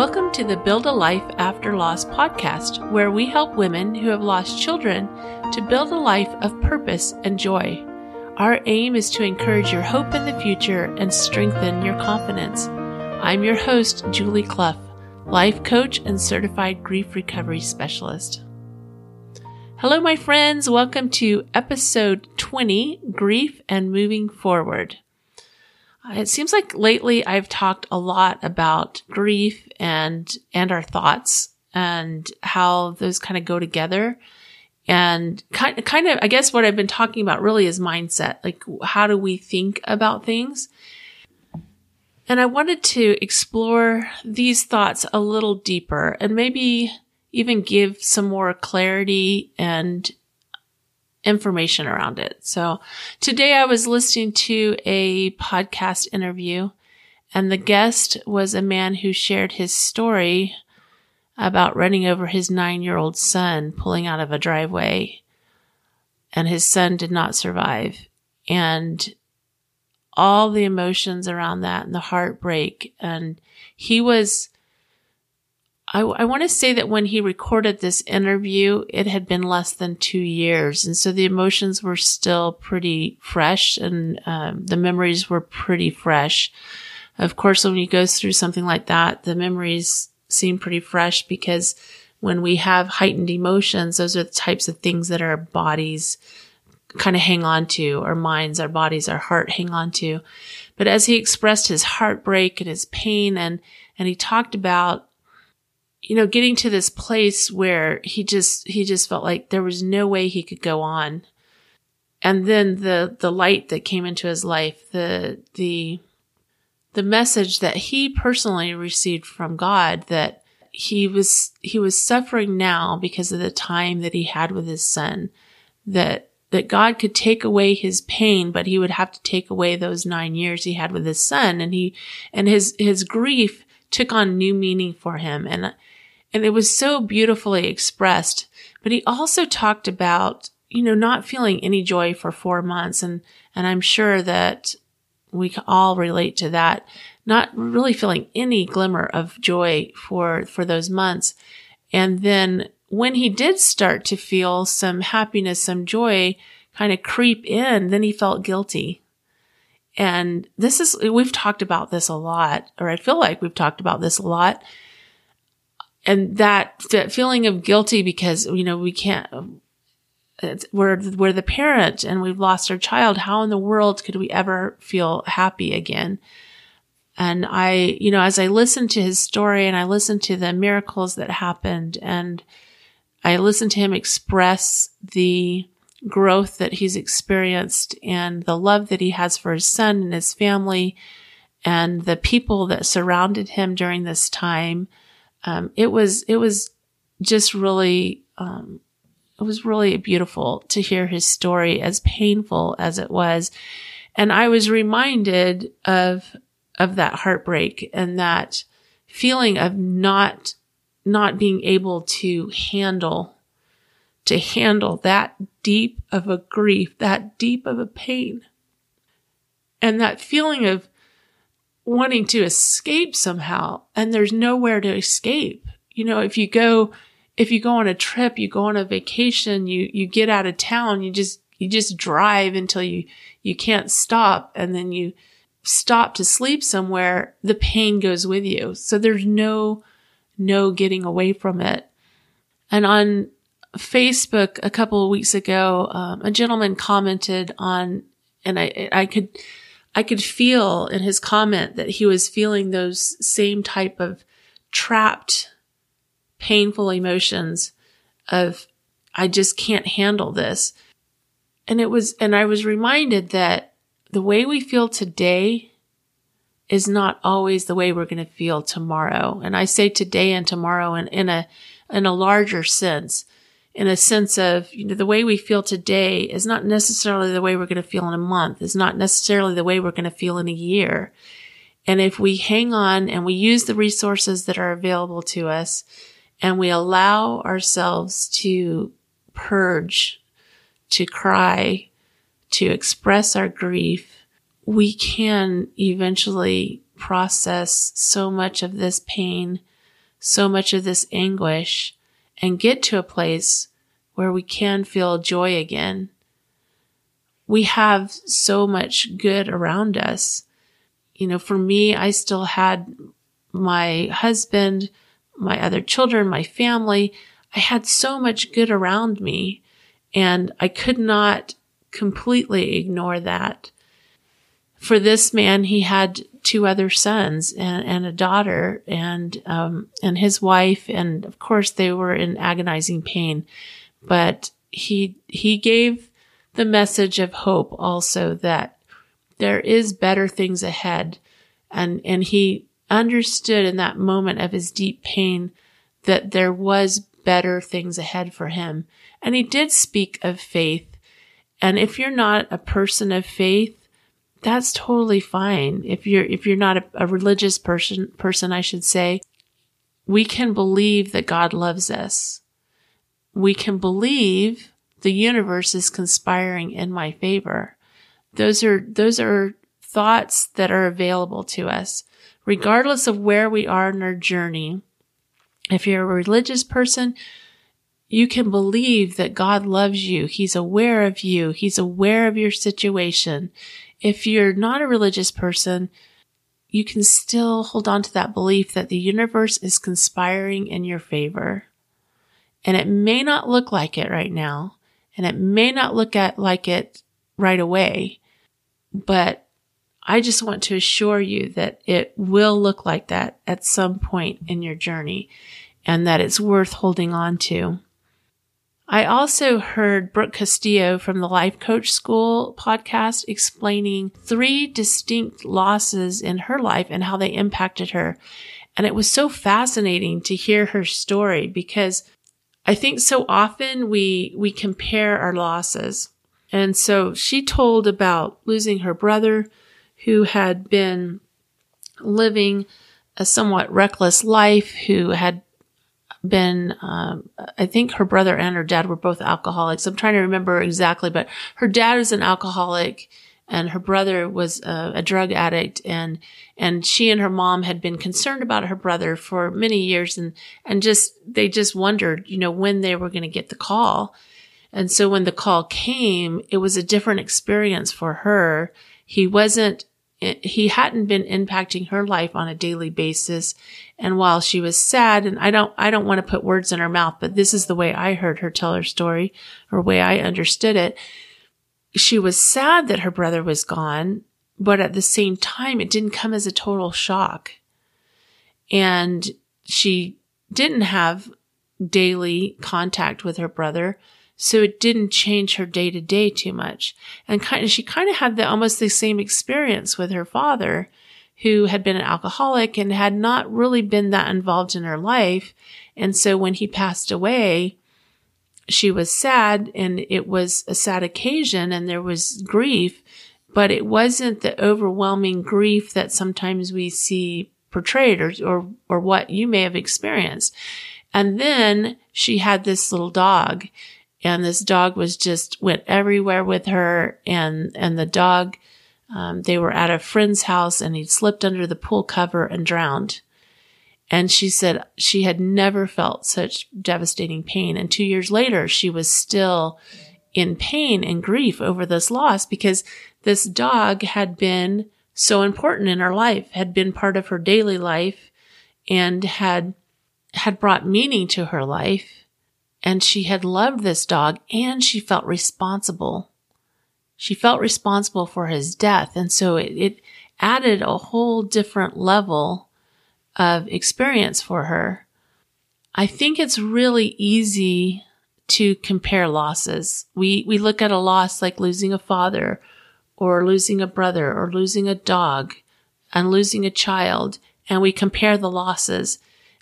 Welcome to the Build a Life After Loss podcast, where we help women who have lost children to build a life of purpose and joy. Our aim is to encourage your hope in the future and strengthen your confidence. I'm your host, Julie Clough, life coach and certified grief recovery specialist. Hello, my friends. Welcome to episode 20 Grief and Moving Forward. Uh, it seems like lately I've talked a lot about grief and, and our thoughts and how those kind of go together. And kind of, kind of, I guess what I've been talking about really is mindset. Like, how do we think about things? And I wanted to explore these thoughts a little deeper and maybe even give some more clarity and information around it. So today I was listening to a podcast interview and the guest was a man who shared his story about running over his nine year old son pulling out of a driveway and his son did not survive. And all the emotions around that and the heartbreak. And he was I, I want to say that when he recorded this interview, it had been less than two years. And so the emotions were still pretty fresh and um, the memories were pretty fresh. Of course, when you go through something like that, the memories seem pretty fresh because when we have heightened emotions, those are the types of things that our bodies kind of hang on to, our minds, our bodies, our heart hang on to. But as he expressed his heartbreak and his pain and, and he talked about you know, getting to this place where he just, he just felt like there was no way he could go on. And then the, the light that came into his life, the, the, the message that he personally received from God that he was, he was suffering now because of the time that he had with his son, that, that God could take away his pain, but he would have to take away those nine years he had with his son. And he, and his, his grief took on new meaning for him. And, and it was so beautifully expressed. But he also talked about, you know, not feeling any joy for four months. And, and I'm sure that we all relate to that. Not really feeling any glimmer of joy for, for those months. And then when he did start to feel some happiness, some joy kind of creep in, then he felt guilty. And this is, we've talked about this a lot, or I feel like we've talked about this a lot and that, that feeling of guilty because, you know, we can't, we're, we're the parent and we've lost our child. How in the world could we ever feel happy again? And I, you know, as I listened to his story and I listened to the miracles that happened and I listened to him express the growth that he's experienced and the love that he has for his son and his family and the people that surrounded him during this time um, it was it was just really um, it was really beautiful to hear his story, as painful as it was, and I was reminded of of that heartbreak and that feeling of not not being able to handle to handle that deep of a grief, that deep of a pain. And that feeling of wanting to escape somehow and there's nowhere to escape. You know, if you go, if you go on a trip, you go on a vacation, you, you get out of town, you just, you just drive until you, you can't stop and then you stop to sleep somewhere, the pain goes with you. So there's no, no getting away from it. And on Facebook a couple of weeks ago, um, a gentleman commented on, and I, I could, I could feel in his comment that he was feeling those same type of trapped, painful emotions of, I just can't handle this. And it was, and I was reminded that the way we feel today is not always the way we're going to feel tomorrow. And I say today and tomorrow in, in a, in a larger sense in a sense of, you know, the way we feel today is not necessarily the way we're going to feel in a month. It's not necessarily the way we're going to feel in a year. And if we hang on and we use the resources that are available to us and we allow ourselves to purge, to cry, to express our grief, we can eventually process so much of this pain so much of this anguish and get to a place where we can feel joy again. We have so much good around us. You know, for me, I still had my husband, my other children, my family. I had so much good around me and I could not completely ignore that. For this man, he had two other sons and, and a daughter and, um, and his wife. And of course they were in agonizing pain, but he, he gave the message of hope also that there is better things ahead. And, and he understood in that moment of his deep pain that there was better things ahead for him. And he did speak of faith. And if you're not a person of faith, that's totally fine. If you're, if you're not a, a religious person, person, I should say, we can believe that God loves us. We can believe the universe is conspiring in my favor. Those are, those are thoughts that are available to us, regardless of where we are in our journey. If you're a religious person, you can believe that God loves you. He's aware of you. He's aware of your situation. If you're not a religious person, you can still hold on to that belief that the universe is conspiring in your favor. And it may not look like it right now, and it may not look at like it right away, but I just want to assure you that it will look like that at some point in your journey and that it's worth holding on to. I also heard Brooke Castillo from the Life Coach School podcast explaining three distinct losses in her life and how they impacted her. And it was so fascinating to hear her story because I think so often we, we compare our losses. And so she told about losing her brother who had been living a somewhat reckless life, who had been, um, I think her brother and her dad were both alcoholics. I'm trying to remember exactly, but her dad was an alcoholic and her brother was a, a, drug addict and and she and her mom had been concerned about her brother for many years and and just they just wondered you know when they were going to get the call and so when the call came it was a different experience for her he wasn't eh, he hadn't been impacting her life on a daily basis. And while she was sad, and I don't, I don't want to put words in her mouth, but this is the way I heard her tell her story or way I understood it. She was sad that her brother was gone, but at the same time, it didn't come as a total shock. And she didn't have daily contact with her brother. So it didn't change her day to day too much. And kind of, she kind of had the almost the same experience with her father, who had been an alcoholic and had not really been that involved in her life. And so when he passed away, she was sad and it was a sad occasion and there was grief, but it wasn't the overwhelming grief that sometimes we see portrayed or, or, or what you may have experienced. And then she had this little dog and this dog was just went everywhere with her and and the dog um, they were at a friend's house and he slipped under the pool cover and drowned and she said she had never felt such devastating pain and two years later she was still in pain and grief over this loss because this dog had been so important in her life had been part of her daily life and had had brought meaning to her life and she had loved this dog and she felt responsible. She felt responsible for his death. And so it, it added a whole different level of experience for her. I think it's really easy to compare losses. We, we look at a loss like losing a father or losing a brother or losing a dog and losing a child and we compare the losses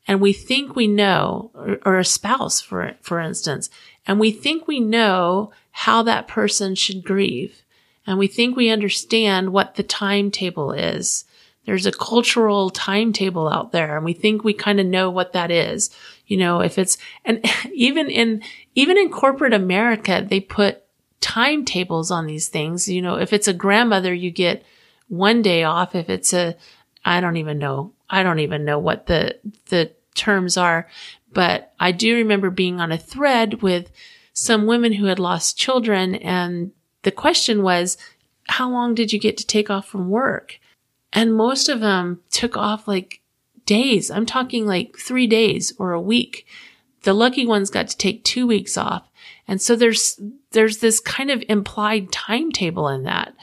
and we think we know, or, or, a spouse, for, for instance, and we think we know how that person should grieve. And we think we understand what the timetable is. There's a cultural timetable out there and we think we kind of know what that is. You know, if it's, and even in, even in corporate America, they put timetables on these things. You know, if it's a grandmother, you get one day off. If it's a, I don't even know. I don't even know what the, the terms are, but I do remember being on a thread with some women who had lost children and the question was, how long did you get to take off from work? And most of them took off like days. I'm talking like three days or a week. The lucky ones got to take two weeks off. And so there's, there's this kind of implied timetable in that.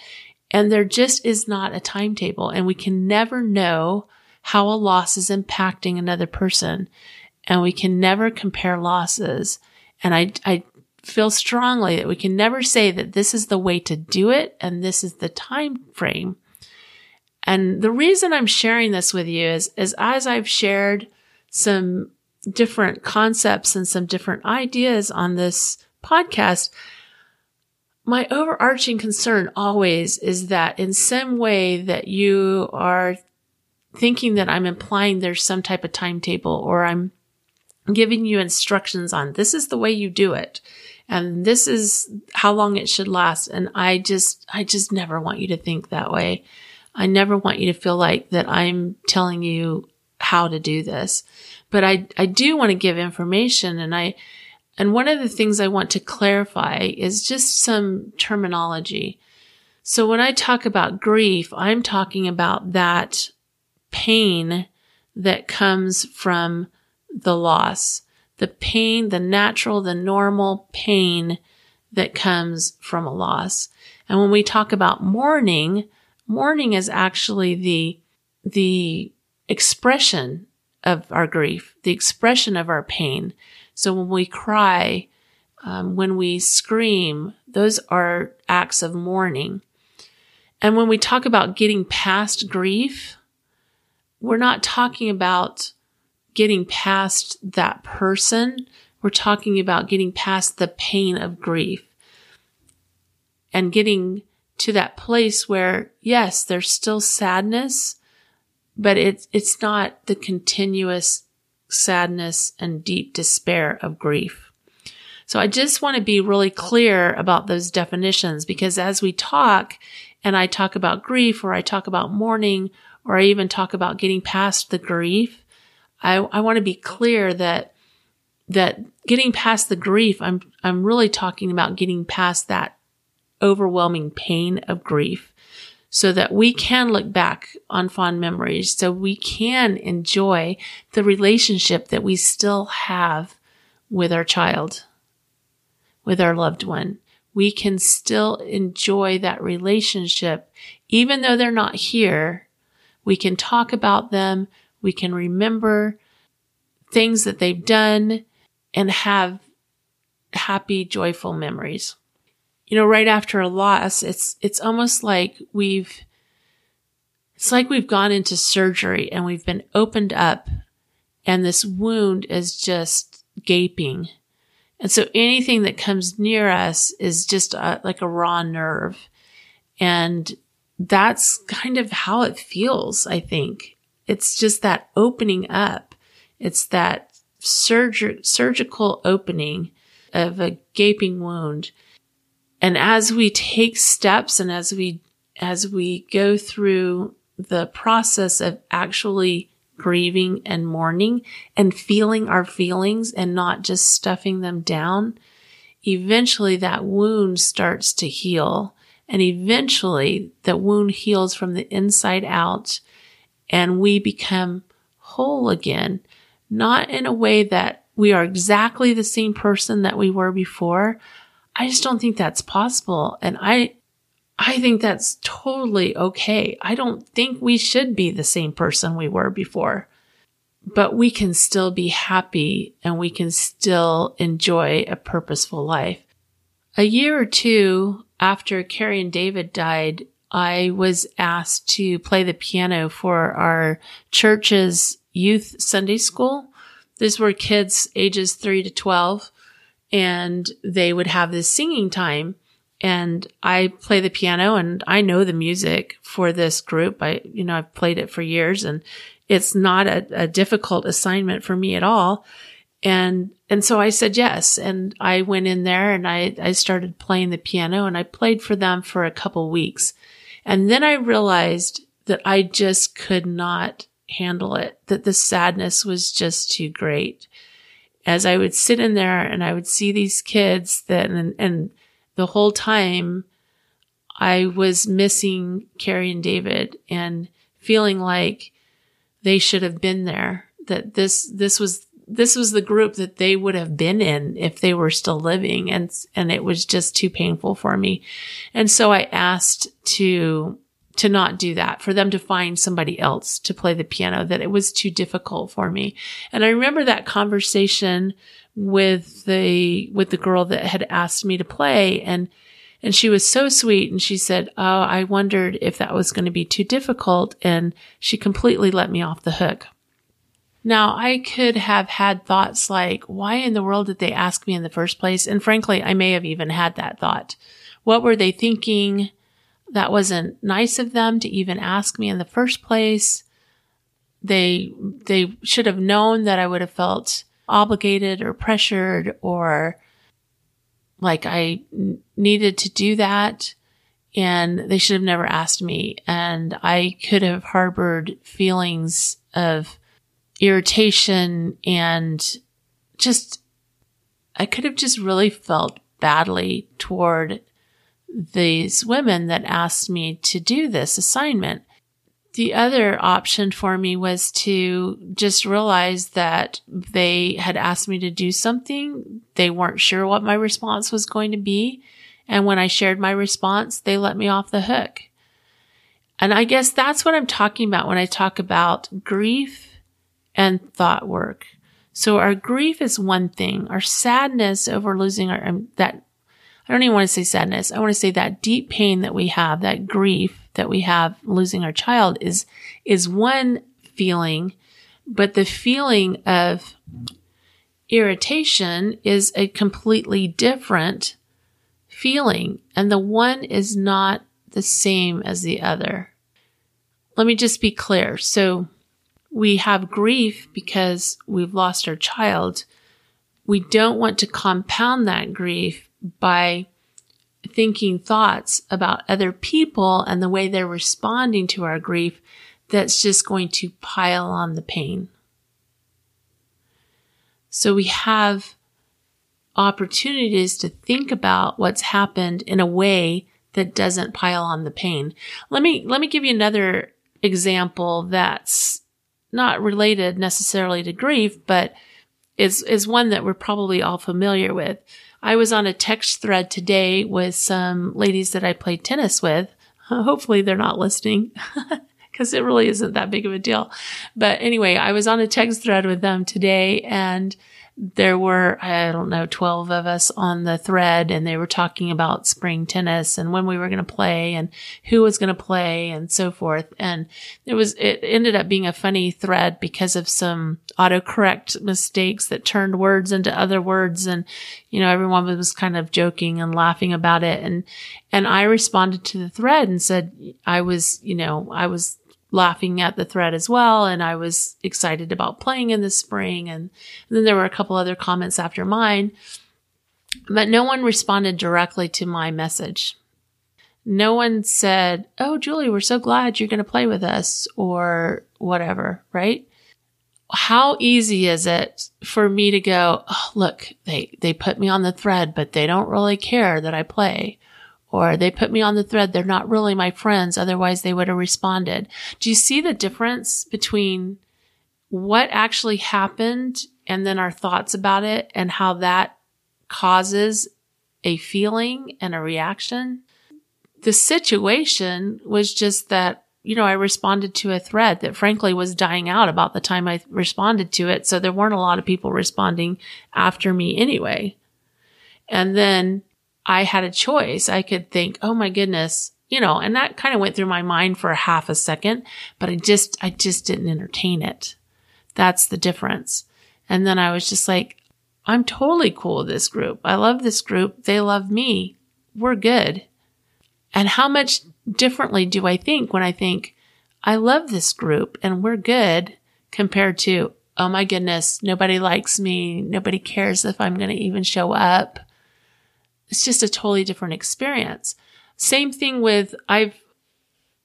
And there just is not a timetable and we can never know how a loss is impacting another person. And we can never compare losses. And I, I feel strongly that we can never say that this is the way to do it and this is the time frame. And the reason I'm sharing this with you is, is as I've shared some different concepts and some different ideas on this podcast, my overarching concern always is that in some way that you are thinking that I'm implying there's some type of timetable or I'm giving you instructions on this is the way you do it and this is how long it should last. And I just, I just never want you to think that way. I never want you to feel like that I'm telling you how to do this, but I, I do want to give information and I, and one of the things I want to clarify is just some terminology. So when I talk about grief, I'm talking about that pain that comes from the loss the pain, the natural, the normal pain that comes from a loss. And when we talk about mourning, mourning is actually the, the expression of our grief, the expression of our pain. So when we cry, um, when we scream, those are acts of mourning. And when we talk about getting past grief, we're not talking about getting past that person. We're talking about getting past the pain of grief and getting to that place where, yes, there's still sadness, but it's, it's not the continuous sadness and deep despair of grief. So I just want to be really clear about those definitions because as we talk and I talk about grief or I talk about mourning or I even talk about getting past the grief, I, I want to be clear that that getting past the grief, I'm I'm really talking about getting past that overwhelming pain of grief so that we can look back on fond memories, so we can enjoy the relationship that we still have with our child, with our loved one. We can still enjoy that relationship, even though they're not here. We can talk about them. We can remember things that they've done and have happy, joyful memories. You know, right after a loss, it's, it's almost like we've, it's like we've gone into surgery and we've been opened up and this wound is just gaping. And so anything that comes near us is just a, like a raw nerve. And that's kind of how it feels, I think. It's just that opening up. It's that surg- surgical opening of a gaping wound. And as we take steps and as we, as we go through the process of actually grieving and mourning and feeling our feelings and not just stuffing them down, eventually that wound starts to heal. And eventually the wound heals from the inside out and we become whole again, not in a way that we are exactly the same person that we were before. I just don't think that's possible. And I, I think that's totally okay. I don't think we should be the same person we were before, but we can still be happy and we can still enjoy a purposeful life. A year or two after Carrie and David died, I was asked to play the piano for our church's youth Sunday school. These were kids ages three to 12 and they would have this singing time. And I play the piano and I know the music for this group. I, you know, I've played it for years and it's not a, a difficult assignment for me at all. And, and so I said yes. And I went in there and I, I started playing the piano and I played for them for a couple weeks. And then I realized that I just could not handle it, that the sadness was just too great. As I would sit in there and I would see these kids that, and, and the whole time I was missing Carrie and David and feeling like they should have been there, that this, this was, this was the group that they would have been in if they were still living. And, and it was just too painful for me. And so I asked to to not do that, for them to find somebody else to play the piano, that it was too difficult for me. And I remember that conversation with the, with the girl that had asked me to play and, and she was so sweet and she said, Oh, I wondered if that was going to be too difficult. And she completely let me off the hook. Now I could have had thoughts like, why in the world did they ask me in the first place? And frankly, I may have even had that thought. What were they thinking? That wasn't nice of them to even ask me in the first place. They, they should have known that I would have felt obligated or pressured or like I needed to do that. And they should have never asked me. And I could have harbored feelings of irritation and just, I could have just really felt badly toward these women that asked me to do this assignment. The other option for me was to just realize that they had asked me to do something. They weren't sure what my response was going to be. And when I shared my response, they let me off the hook. And I guess that's what I'm talking about when I talk about grief and thought work. So our grief is one thing. Our sadness over losing our, um, that I don't even want to say sadness. I want to say that deep pain that we have, that grief that we have losing our child is, is one feeling, but the feeling of irritation is a completely different feeling. And the one is not the same as the other. Let me just be clear. So we have grief because we've lost our child. We don't want to compound that grief by thinking thoughts about other people and the way they're responding to our grief that's just going to pile on the pain. So we have opportunities to think about what's happened in a way that doesn't pile on the pain. Let me, let me give you another example that's not related necessarily to grief, but is, is one that we're probably all familiar with. I was on a text thread today with some ladies that I played tennis with. Uh, hopefully they're not listening because it really isn't that big of a deal. But anyway, I was on a text thread with them today and there were, I don't know, 12 of us on the thread and they were talking about spring tennis and when we were going to play and who was going to play and so forth. And it was, it ended up being a funny thread because of some autocorrect mistakes that turned words into other words. And, you know, everyone was kind of joking and laughing about it. And, and I responded to the thread and said, I was, you know, I was laughing at the thread as well. And I was excited about playing in the spring. And, and then there were a couple other comments after mine, but no one responded directly to my message. No one said, Oh, Julie, we're so glad you're going to play with us or whatever, right? How easy is it for me to go, oh, look, they, they put me on the thread, but they don't really care that I play or they put me on the thread. They're not really my friends. Otherwise they would have responded. Do you see the difference between what actually happened and then our thoughts about it and how that causes a feeling and a reaction? The situation was just that, you know, I responded to a thread that frankly was dying out about the time I responded to it. So there weren't a lot of people responding after me anyway. And then I had a choice. I could think, oh my goodness, you know, and that kind of went through my mind for a half a second, but I just, I just didn't entertain it. That's the difference. And then I was just like, I'm totally cool with this group. I love this group. They love me. We're good. And how much differently do I think when I think, I love this group and we're good compared to, oh my goodness, nobody likes me. Nobody cares if I'm going to even show up it's just a totally different experience. Same thing with I've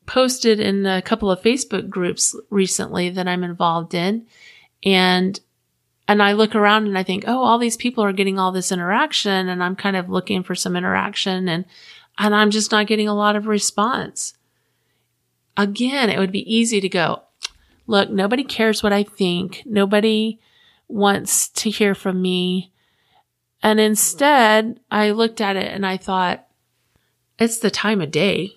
posted in a couple of Facebook groups recently that I'm involved in and and I look around and I think, "Oh, all these people are getting all this interaction and I'm kind of looking for some interaction and and I'm just not getting a lot of response." Again, it would be easy to go, "Look, nobody cares what I think. Nobody wants to hear from me." And instead, I looked at it and I thought, it's the time of day.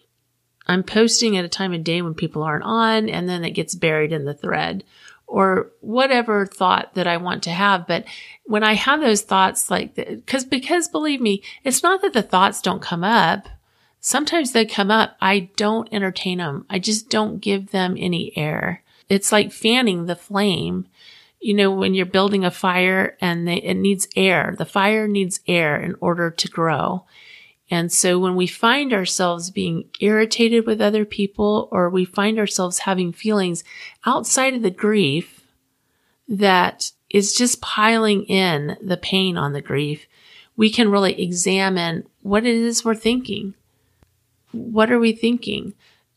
I'm posting at a time of day when people aren't on and then it gets buried in the thread or whatever thought that I want to have. But when I have those thoughts like, cause, because believe me, it's not that the thoughts don't come up. Sometimes they come up. I don't entertain them. I just don't give them any air. It's like fanning the flame. You know, when you're building a fire and they, it needs air, the fire needs air in order to grow. And so when we find ourselves being irritated with other people or we find ourselves having feelings outside of the grief that is just piling in the pain on the grief, we can really examine what it is we're thinking. What are we thinking?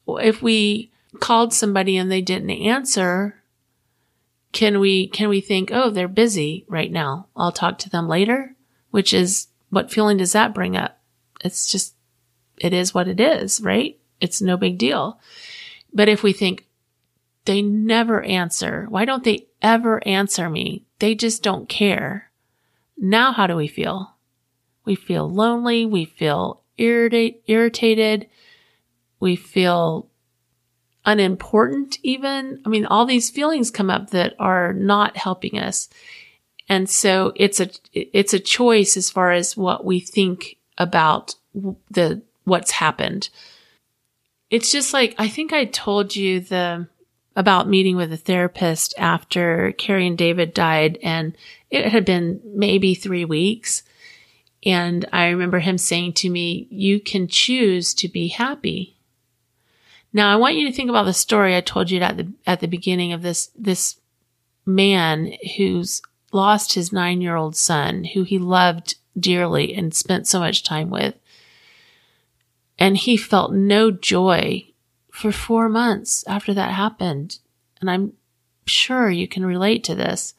If we called somebody and they didn't answer, can we, can we think, oh, they're busy right now. I'll talk to them later, which is what feeling does that bring up? it's just, it is what it is, right? It's no big deal. But if we think they never answer, why don't they ever answer me? They just don't care. Now, how do we feel? We feel lonely. We feel irritate, irritated. We feel unimportant even. I mean, all these feelings come up that are not helping us. And so it's a, it's a choice as far as what we think about the what's happened. It's just like I think I told you the about meeting with a therapist after Carrie and David died and it had been maybe 3 weeks and I remember him saying to me, "You can choose to be happy." Now, I want you to think about the story I told you at the at the beginning of this this man who's lost his 9-year-old son who he loved dearly and spent so much time with. And he felt no joy for four months after that happened. And I'm sure you can relate to this.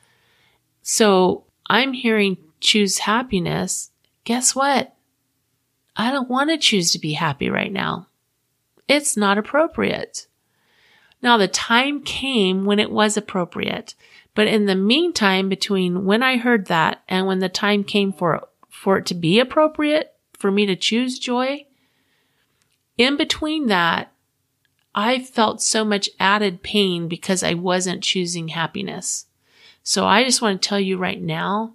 So I'm hearing choose happiness. Guess what? I don't want to choose to be happy right now. It's not appropriate. Now the time came when it was appropriate. But in the meantime, between when I heard that and when the time came for for it to be appropriate for me to choose joy. In between that, I felt so much added pain because I wasn't choosing happiness. So I just want to tell you right now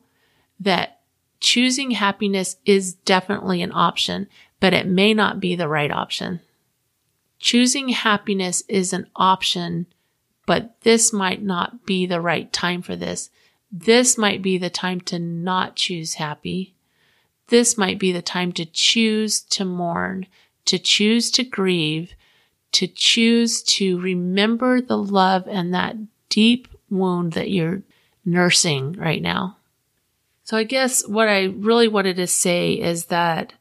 that choosing happiness is definitely an option, but it may not be the right option. Choosing happiness is an option, but this might not be the right time for this. This might be the time to not choose happy this might be the time to choose to mourn, to choose to grieve, to choose to remember the love and that deep wound that you're nursing right now. So I guess what I really wanted to say is that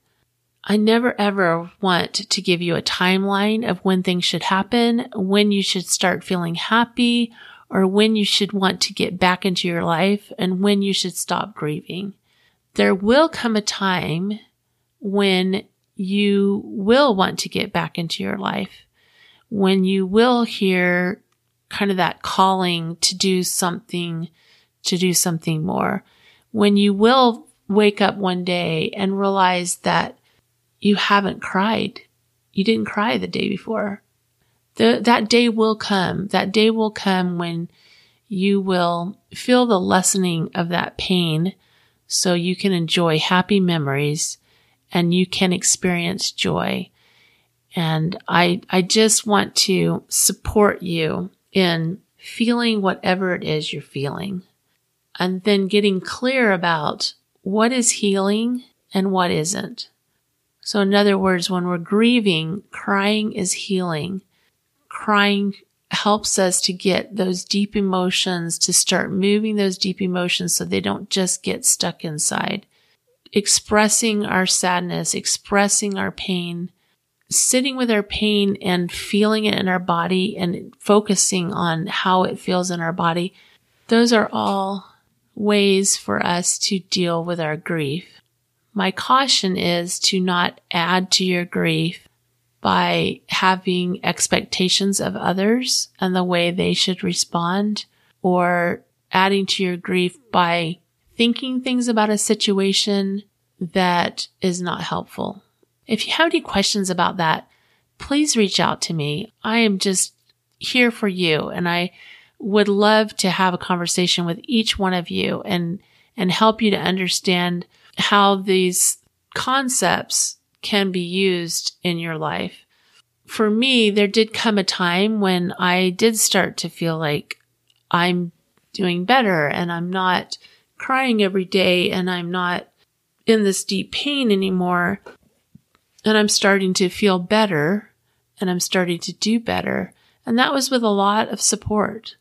I never ever want to give you a timeline of when things should happen, when you should start feeling happy, or when you should want to get back into your life and when you should stop grieving. There will come a time when you will want to get back into your life, when you will hear kind of that calling to do something, to do something more, when you will wake up one day and realize that you haven't cried. You didn't cry the day before. The, that day will come. That day will come when you will feel the lessening of that pain so you can enjoy happy memories and you can experience joy. And I, I just want to support you in feeling whatever it is you're feeling and then getting clear about what is healing and what isn't. So in other words, when we're grieving, crying is healing. Crying helps us to get those deep emotions to start moving those deep emotions so they don't just get stuck inside. Expressing our sadness, expressing our pain sitting with our pain and feeling it in our body and focusing on how it feels in our body, those are all ways for us to deal with our grief. My caution is to not add to your grief by having expectations of others and the way they should respond or adding to your grief by thinking things about a situation that is not helpful. If you have any questions about that, please reach out to me. I am just here for you and I would love to have a conversation with each one of you and and help you to understand how these concepts can be used in your life. For me, there did come a time when I did start to feel like I'm doing better and I'm not crying every day and I'm not in this deep pain anymore. And I'm starting to feel better and I'm starting to do better. And that was with a lot of support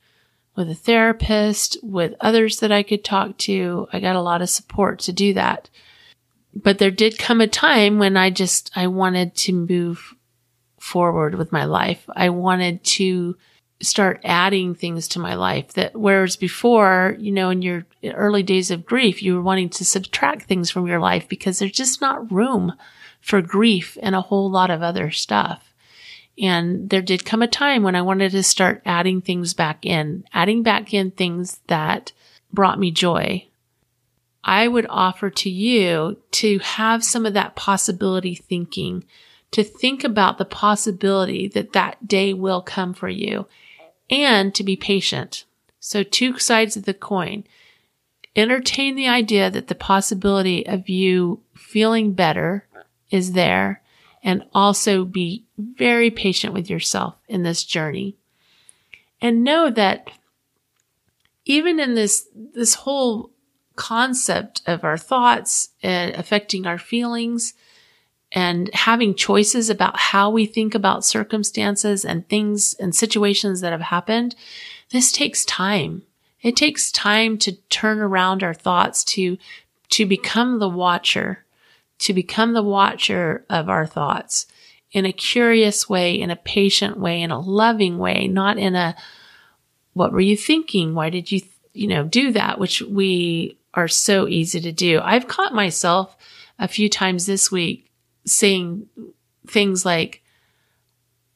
with a therapist, with others that I could talk to. I got a lot of support to do that. But there did come a time when I just, I wanted to move forward with my life. I wanted to start adding things to my life that whereas before, you know, in your early days of grief, you were wanting to subtract things from your life because there's just not room for grief and a whole lot of other stuff. And there did come a time when I wanted to start adding things back in, adding back in things that brought me joy. I would offer to you to have some of that possibility thinking, to think about the possibility that that day will come for you and to be patient. So two sides of the coin. Entertain the idea that the possibility of you feeling better is there and also be very patient with yourself in this journey. And know that even in this, this whole concept of our thoughts and affecting our feelings, and having choices about how we think about circumstances and things and situations that have happened, this takes time. It takes time to turn around our thoughts to, to become the watcher, to become the watcher of our thoughts in a curious way, in a patient way, in a loving way, not in a, what were you thinking? Why did you, you know, do that? Which we are so easy to do. I've caught myself a few times this week saying things like,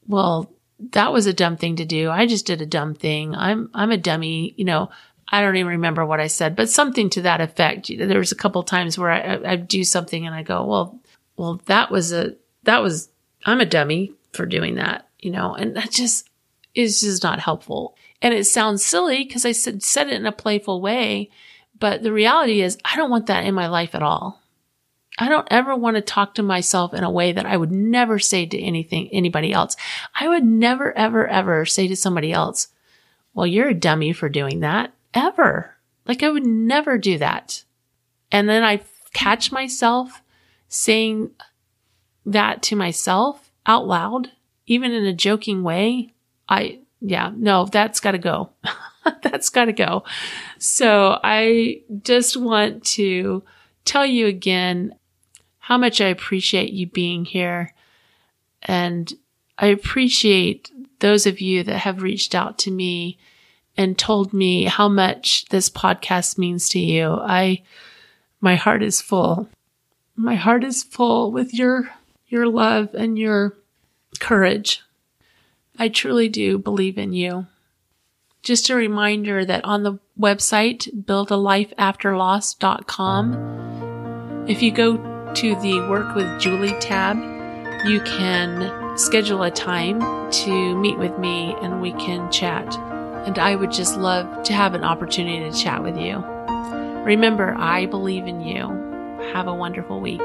well, that was a dumb thing to do. I just did a dumb thing. I'm, I'm a dummy. You know, I don't even remember what I said, but something to that effect. There was a couple times where I, I do something and I go, well, well, that was a, that was, I'm a dummy for doing that, you know, and that just is just not helpful. And it sounds silly because I said, said it in a playful way, but the reality is I don't want that in my life at all. I don't ever want to talk to myself in a way that I would never say to anything, anybody else. I would never, ever, ever say to somebody else, well, you're a dummy for doing that ever. Like I would never do that. And then I catch myself saying that to myself out loud, even in a joking way. I, yeah, no, that's got to go. that's got to go. So I just want to tell you again how much I appreciate you being here. And I appreciate those of you that have reached out to me and told me how much this podcast means to you. I, my heart is full. My heart is full with your, your love and your courage. I truly do believe in you. Just a reminder that on the website, buildalifeafterloss.com, if you go to the Work with Julie tab, you can schedule a time to meet with me and we can chat. And I would just love to have an opportunity to chat with you. Remember, I believe in you. Have a wonderful week.